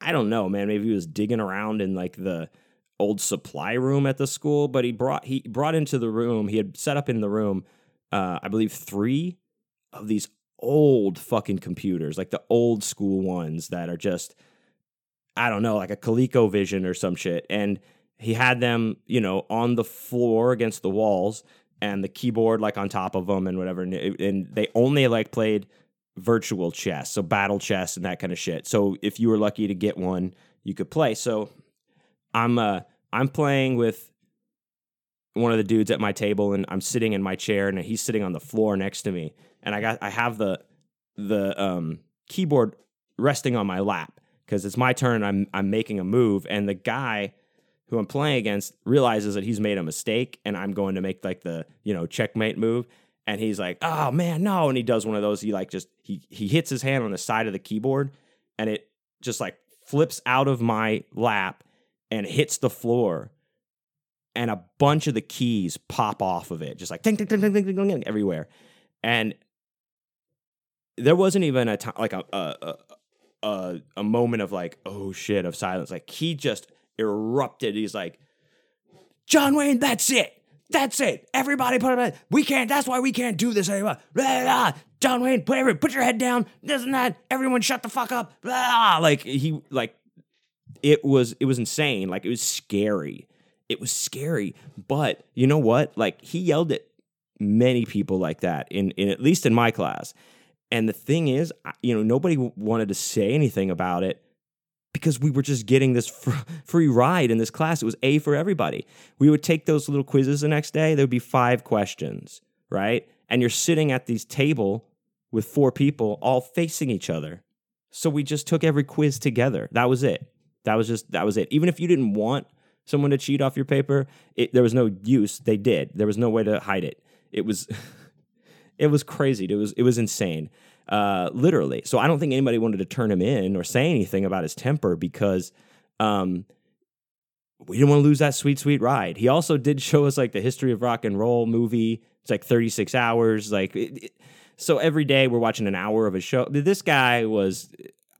I don't know, man. Maybe he was digging around in like the old supply room at the school, but he brought he brought into the room. He had set up in the room, uh, I believe, three of these old fucking computers, like the old school ones that are just, I don't know, like a ColecoVision or some shit. And he had them, you know, on the floor against the walls, and the keyboard like on top of them and whatever. And, and they only like played virtual chess, so battle chess and that kind of shit. So if you were lucky to get one, you could play. So I'm uh I'm playing with one of the dudes at my table and I'm sitting in my chair and he's sitting on the floor next to me and I got I have the the um keyboard resting on my lap because it's my turn I'm I'm making a move and the guy who I'm playing against realizes that he's made a mistake and I'm going to make like the you know checkmate move and he's like, "Oh man, no!" And he does one of those. He like just he hits his hand on the side of the keyboard, and it just like flips out of my lap and hits the floor, and a bunch of the keys pop off of it, just like ding ding ding ding ding ding, ding everywhere, and there wasn't even a time like a a, a a moment of like oh shit of silence. Like he just erupted. He's like, John Wayne, that's it that's it. Everybody put it. We can't. That's why we can't do this anymore. Blah, blah. John Wayne, put every, put your head down. This and that. Everyone, shut the fuck up. Blah. Like he, like it was, it was insane. Like it was scary. It was scary. But you know what? Like he yelled at many people like that in, in at least in my class. And the thing is, you know, nobody wanted to say anything about it because we were just getting this fr- free ride in this class. It was A for everybody. We would take those little quizzes the next day. There would be five questions, right? And you're sitting at this table with four people all facing each other. So we just took every quiz together. That was it. That was just that was it. Even if you didn't want someone to cheat off your paper, it, there was no use. They did. There was no way to hide it. It was it was crazy. It was it was insane. Uh, literally. So I don't think anybody wanted to turn him in or say anything about his temper because um, we didn't want to lose that sweet, sweet ride. He also did show us like the history of rock and roll movie. It's like 36 hours. Like, it, it, so every day we're watching an hour of a show. This guy was,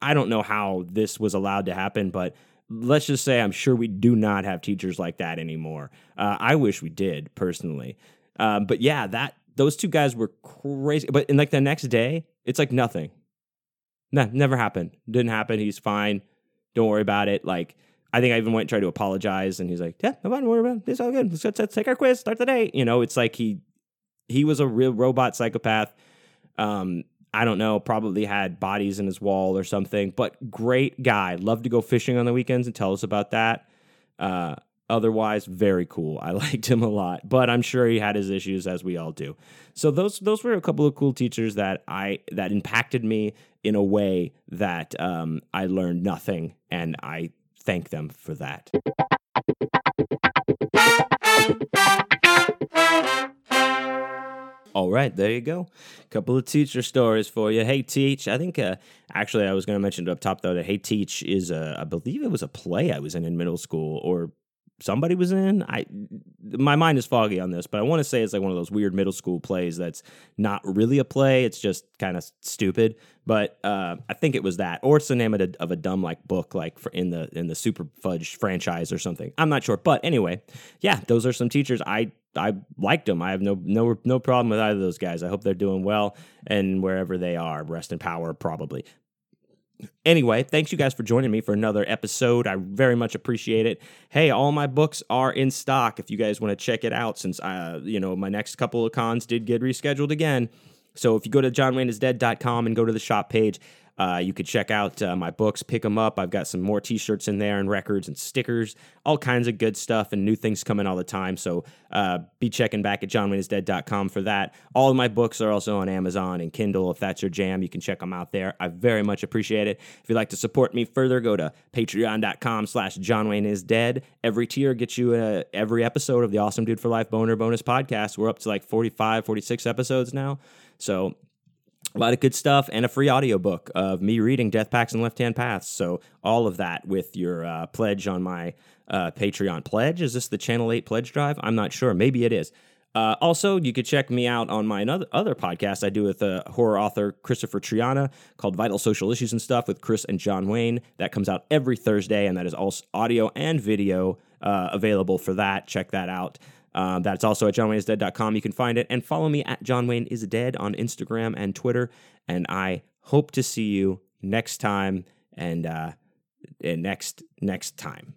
I don't know how this was allowed to happen, but let's just say I'm sure we do not have teachers like that anymore. Uh, I wish we did personally. Um, but yeah, that those two guys were crazy. But in like the next day, it's like nothing. Nah, never happened. Didn't happen. He's fine. Don't worry about it. Like, I think I even went and tried to apologize, and he's like, "Yeah, no, don't worry about it. It's all good. Let's, let's take our quiz. Start the day." You know, it's like he he was a real robot psychopath. Um, I don't know, probably had bodies in his wall or something, but great guy. Love to go fishing on the weekends and tell us about that. Uh, otherwise, very cool. I liked him a lot, but I'm sure he had his issues as we all do. So those those were a couple of cool teachers that I that impacted me in a way that um, I learned nothing, and I thank them for that. All right, there you go. A couple of teacher stories for you. Hey Teach, I think uh, actually I was going to mention it up top though that Hey Teach is a, I believe it was a play I was in in middle school or somebody was in. I my mind is foggy on this, but I want to say it's like one of those weird middle school plays that's not really a play. It's just kind of stupid. But uh, I think it was that, or it's the name of a, of a dumb like book like in the in the Super Fudge franchise or something. I'm not sure, but anyway, yeah, those are some teachers I I liked them. I have no no no problem with either of those guys. I hope they're doing well and wherever they are, rest in power probably. Anyway, thanks you guys for joining me for another episode. I very much appreciate it. Hey, all my books are in stock if you guys want to check it out since uh, you know, my next couple of cons did get rescheduled again. So if you go to johnwayneisdead.com and go to the shop page, uh, you could check out uh, my books, pick them up. I've got some more t shirts in there and records and stickers, all kinds of good stuff and new things coming all the time. So uh, be checking back at johnwayneisdead.com for that. All of my books are also on Amazon and Kindle. If that's your jam, you can check them out there. I very much appreciate it. If you'd like to support me further, go to patreon.com slash johnwayneisdead. Every tier gets you uh, every episode of the Awesome Dude for Life Boner Bonus podcast. We're up to like 45, 46 episodes now. So a lot of good stuff and a free audiobook of me reading Death Pacts and Left Hand Paths. So all of that with your uh, pledge on my uh, Patreon pledge. Is this the Channel 8 pledge drive? I'm not sure. Maybe it is. Uh, also, you could check me out on my other podcast I do with uh, horror author Christopher Triana called Vital Social Issues and Stuff with Chris and John Wayne. That comes out every Thursday, and that is also audio and video uh, available for that. Check that out. Um, that's also at johnwayneisdead.com. You can find it and follow me at John Wayne is dead on Instagram and Twitter. And I hope to see you next time and uh, next next time.